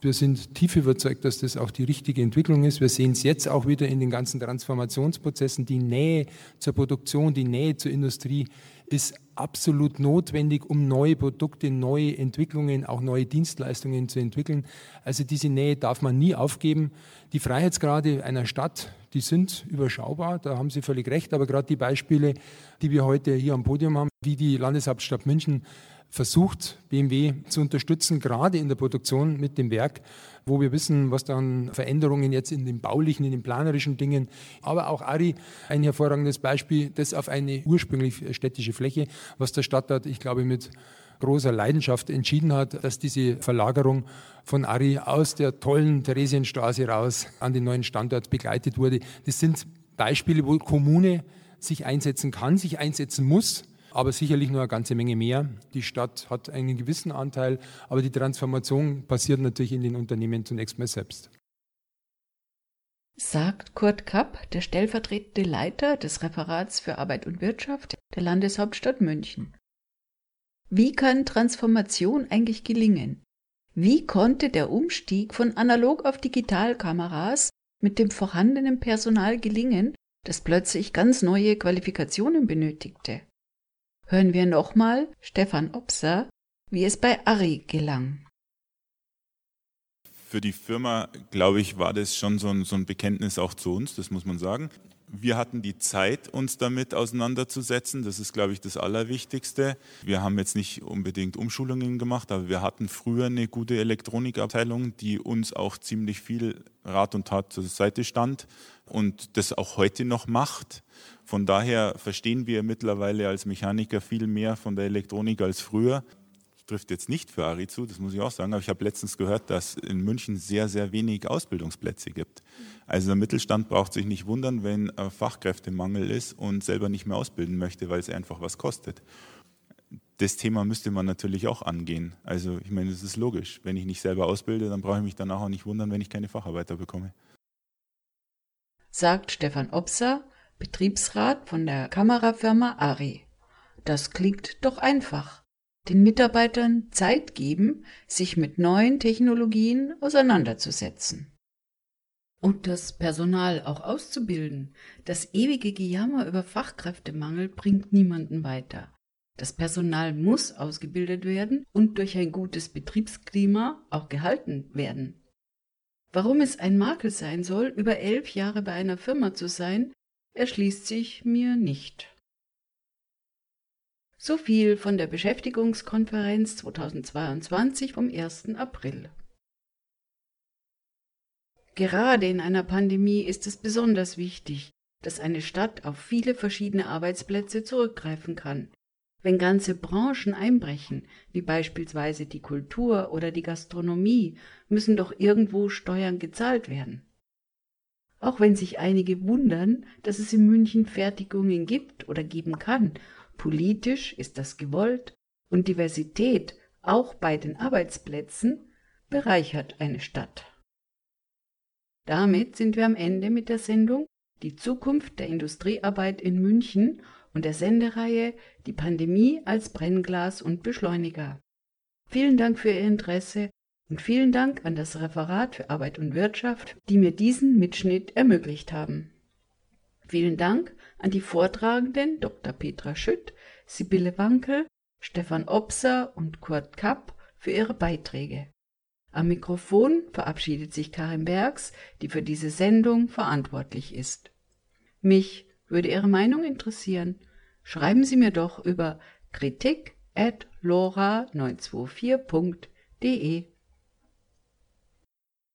Wir sind tief überzeugt, dass das auch die richtige Entwicklung ist. Wir sehen es jetzt auch wieder in den ganzen Transformationsprozessen. Die Nähe zur Produktion, die Nähe zur Industrie ist absolut notwendig, um neue Produkte, neue Entwicklungen, auch neue Dienstleistungen zu entwickeln. Also diese Nähe darf man nie aufgeben. Die Freiheitsgrade einer Stadt, die sind überschaubar, da haben Sie völlig recht, aber gerade die Beispiele, die wir heute hier am Podium haben, wie die Landeshauptstadt München versucht, BMW zu unterstützen, gerade in der Produktion mit dem Werk, wo wir wissen, was dann Veränderungen jetzt in den baulichen, in den planerischen Dingen, aber auch Ari, ein hervorragendes Beispiel, das auf eine ursprünglich städtische Fläche, was der Stadtrat, ich glaube, mit großer Leidenschaft entschieden hat, dass diese Verlagerung von Ari aus der tollen Theresienstraße raus an den neuen Standort begleitet wurde. Das sind Beispiele, wo Kommune sich einsetzen kann, sich einsetzen muss aber sicherlich nur eine ganze Menge mehr. Die Stadt hat einen gewissen Anteil, aber die Transformation passiert natürlich in den Unternehmen zunächst mal selbst. Sagt Kurt Kapp, der stellvertretende Leiter des Referats für Arbeit und Wirtschaft der Landeshauptstadt München. Wie kann Transformation eigentlich gelingen? Wie konnte der Umstieg von analog auf Digitalkameras mit dem vorhandenen Personal gelingen, das plötzlich ganz neue Qualifikationen benötigte? Hören wir nochmal Stefan Opser, wie es bei Ari gelang. Für die Firma, glaube ich, war das schon so ein, so ein Bekenntnis auch zu uns, das muss man sagen. Wir hatten die Zeit, uns damit auseinanderzusetzen. Das ist, glaube ich, das Allerwichtigste. Wir haben jetzt nicht unbedingt Umschulungen gemacht, aber wir hatten früher eine gute Elektronikabteilung, die uns auch ziemlich viel Rat und Tat zur Seite stand und das auch heute noch macht. Von daher verstehen wir mittlerweile als Mechaniker viel mehr von der Elektronik als früher. Das trifft jetzt nicht für Ari zu, das muss ich auch sagen, aber ich habe letztens gehört, dass in München sehr, sehr wenig Ausbildungsplätze gibt. Also der Mittelstand braucht sich nicht wundern, wenn Fachkräftemangel ist und selber nicht mehr ausbilden möchte, weil es einfach was kostet. Das Thema müsste man natürlich auch angehen. Also ich meine, das ist logisch. Wenn ich nicht selber ausbilde, dann brauche ich mich danach auch nicht wundern, wenn ich keine Facharbeiter bekomme. Sagt Stefan Opser, Betriebsrat von der Kamerafirma Ari. Das klingt doch einfach. Den Mitarbeitern Zeit geben, sich mit neuen Technologien auseinanderzusetzen. Und das Personal auch auszubilden. Das ewige Gejammer über Fachkräftemangel bringt niemanden weiter. Das Personal muss ausgebildet werden und durch ein gutes Betriebsklima auch gehalten werden. Warum es ein Makel sein soll, über elf Jahre bei einer Firma zu sein, erschließt sich mir nicht. So viel von der Beschäftigungskonferenz 2022 vom 1. April. Gerade in einer Pandemie ist es besonders wichtig, dass eine Stadt auf viele verschiedene Arbeitsplätze zurückgreifen kann. Wenn ganze Branchen einbrechen, wie beispielsweise die Kultur oder die Gastronomie, müssen doch irgendwo Steuern gezahlt werden auch wenn sich einige wundern, dass es in München Fertigungen gibt oder geben kann. Politisch ist das gewollt und Diversität auch bei den Arbeitsplätzen bereichert eine Stadt. Damit sind wir am Ende mit der Sendung Die Zukunft der Industriearbeit in München und der Sendereihe Die Pandemie als Brennglas und Beschleuniger. Vielen Dank für Ihr Interesse und vielen Dank an das Referat für Arbeit und Wirtschaft, die mir diesen Mitschnitt ermöglicht haben. Vielen Dank an die Vortragenden Dr. Petra Schütt, Sibylle Wankel, Stefan Opser und Kurt Kapp für ihre Beiträge. Am Mikrofon verabschiedet sich Karin Bergs, die für diese Sendung verantwortlich ist. Mich würde Ihre Meinung interessieren. Schreiben Sie mir doch über kritik at lora924.de.